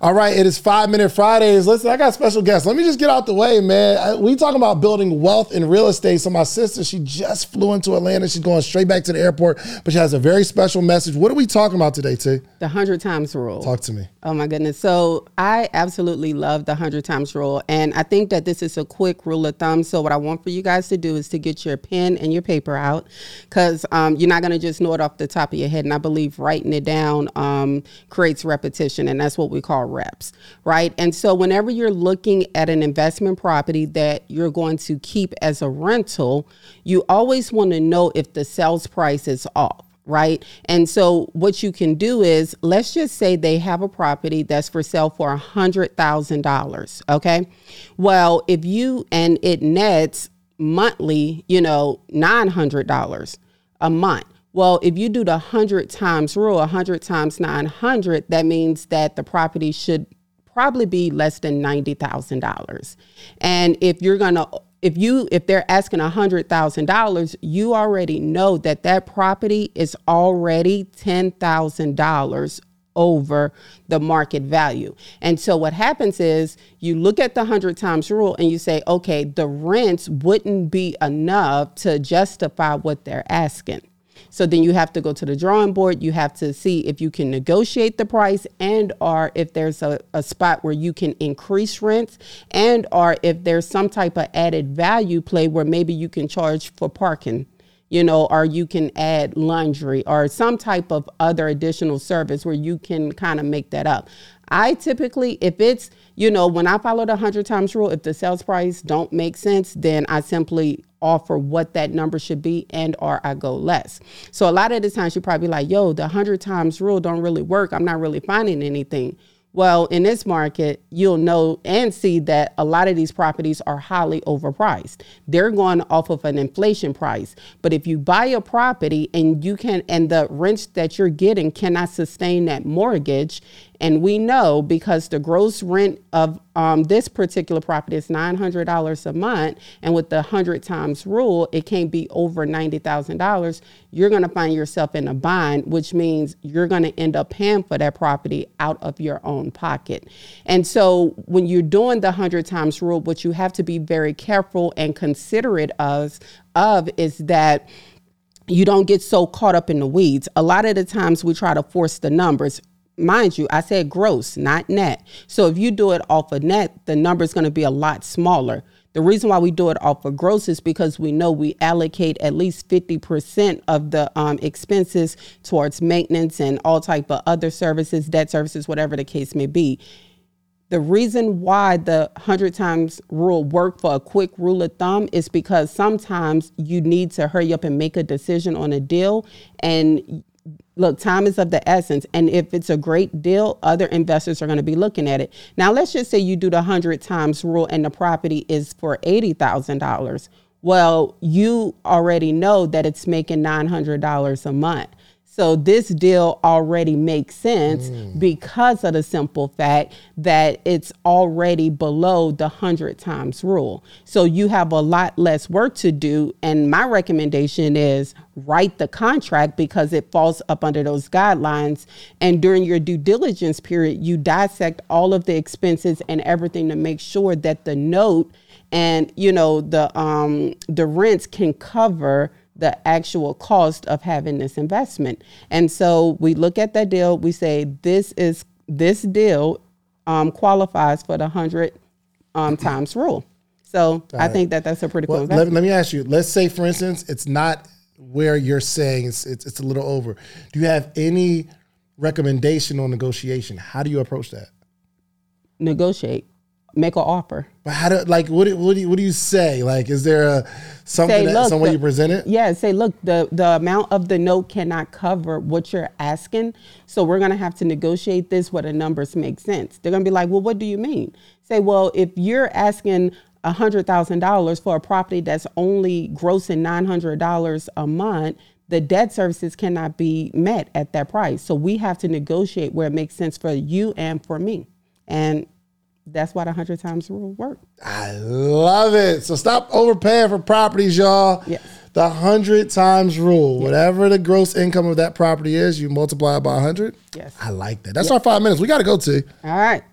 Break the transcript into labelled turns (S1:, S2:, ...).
S1: All right, it is five minute Fridays. Listen, I got special guests. Let me just get out the way, man. We talking about building wealth in real estate. So my sister, she just flew into Atlanta. She's going straight back to the airport, but she has a very special message. What are we talking about today, T?
S2: The hundred times rule.
S1: Talk to me.
S2: Oh my goodness. So I absolutely love the hundred times rule. And I think that this is a quick rule of thumb. So what I want for you guys to do is to get your pen and your paper out because um, you're not going to just know it off the top of your head. And I believe writing it down um, creates repetition. And that's what we call reps, right? And so whenever you're looking at an investment property that you're going to keep as a rental, you always want to know if the sales price is off right? And so what you can do is let's just say they have a property that's for sale for a hundred thousand dollars. Okay. Well, if you and it nets monthly, you know, nine hundred dollars a month. Well, if you do the hundred times rule, a hundred times nine hundred, that means that the property should probably be less than ninety thousand dollars. And if you're gonna if you if they're asking a hundred thousand dollars, you already know that that property is already ten thousand dollars over the market value. And so what happens is you look at the 100 times rule and you say, okay, the rents wouldn't be enough to justify what they're asking. So then you have to go to the drawing board. You have to see if you can negotiate the price and or if there's a, a spot where you can increase rents and or if there's some type of added value play where maybe you can charge for parking you know, or you can add laundry or some type of other additional service where you can kind of make that up. I typically, if it's, you know, when I follow the 100 times rule, if the sales price don't make sense, then I simply offer what that number should be and or I go less. So a lot of the times you're probably like, yo, the 100 times rule don't really work. I'm not really finding anything. Well, in this market, you'll know and see that a lot of these properties are highly overpriced. They're going off of an inflation price. But if you buy a property and you can and the rents that you're getting cannot sustain that mortgage, and we know because the gross rent of um, this particular property is $900 a month, and with the 100 times rule, it can't be over $90,000, you're going to find yourself in a bind, which means you're going to end up paying for that property out of your own pocket. And so when you're doing the 100 times rule, what you have to be very careful and considerate of, of is that you don't get so caught up in the weeds. A lot of the times we try to force the numbers mind you, I said gross, not net. So if you do it off of net, the number is going to be a lot smaller. The reason why we do it off of gross is because we know we allocate at least 50% of the um, expenses towards maintenance and all type of other services, debt services, whatever the case may be. The reason why the 100 times rule work for a quick rule of thumb is because sometimes you need to hurry up and make a decision on a deal and look, time is of the essence. And if it's a great deal, other investors are going to be looking at it. Now, let's just say you do the 100 times rule and the property is for $80,000. Well, you already know that it's making $900 a month. So this deal already makes sense mm. because of the simple fact that it's already below the 100 times rule. So you have a lot less work to do. And my recommendation is write the contract because it falls up under those guidelines. And during your due diligence period, you dissect all of the expenses and everything to make sure that the note and you know the um the rents can cover the actual cost of having this investment. And so we look at that deal, we say this is this deal um, qualifies for the hundred um, times rule. So I think that that's a pretty
S1: well,
S2: cool.
S1: Let, let, me ask you. Let's say, for instance, it's not where you're saying it's, it's it's a little over. Do you have any recommendation on negotiation? How do you approach that?
S2: Negotiate make an offer.
S1: But how do like what do, what do you, what do you say? Like, is there a something say, that, look, some way the, you present it?
S2: Yeah, say, look, the the amount of the note cannot cover what you're asking, so we're gonna have to negotiate this where the numbers make sense. They're gonna be like, well, what do you mean? Say, well, if you're asking hundred thousand dollars for a property that's only grossing nine hundred dollars a month. The debt services cannot be met at that price. So we have to negotiate where it makes sense for you and for me. And that's why the hundred times rule work.
S1: I love it. So stop overpaying for properties, y'all.
S2: Yes.
S1: The hundred times rule. Whatever the gross income of that property is, you multiply it by hundred.
S2: Yes.
S1: I like that. That's our five minutes. We got to go to.
S2: All right.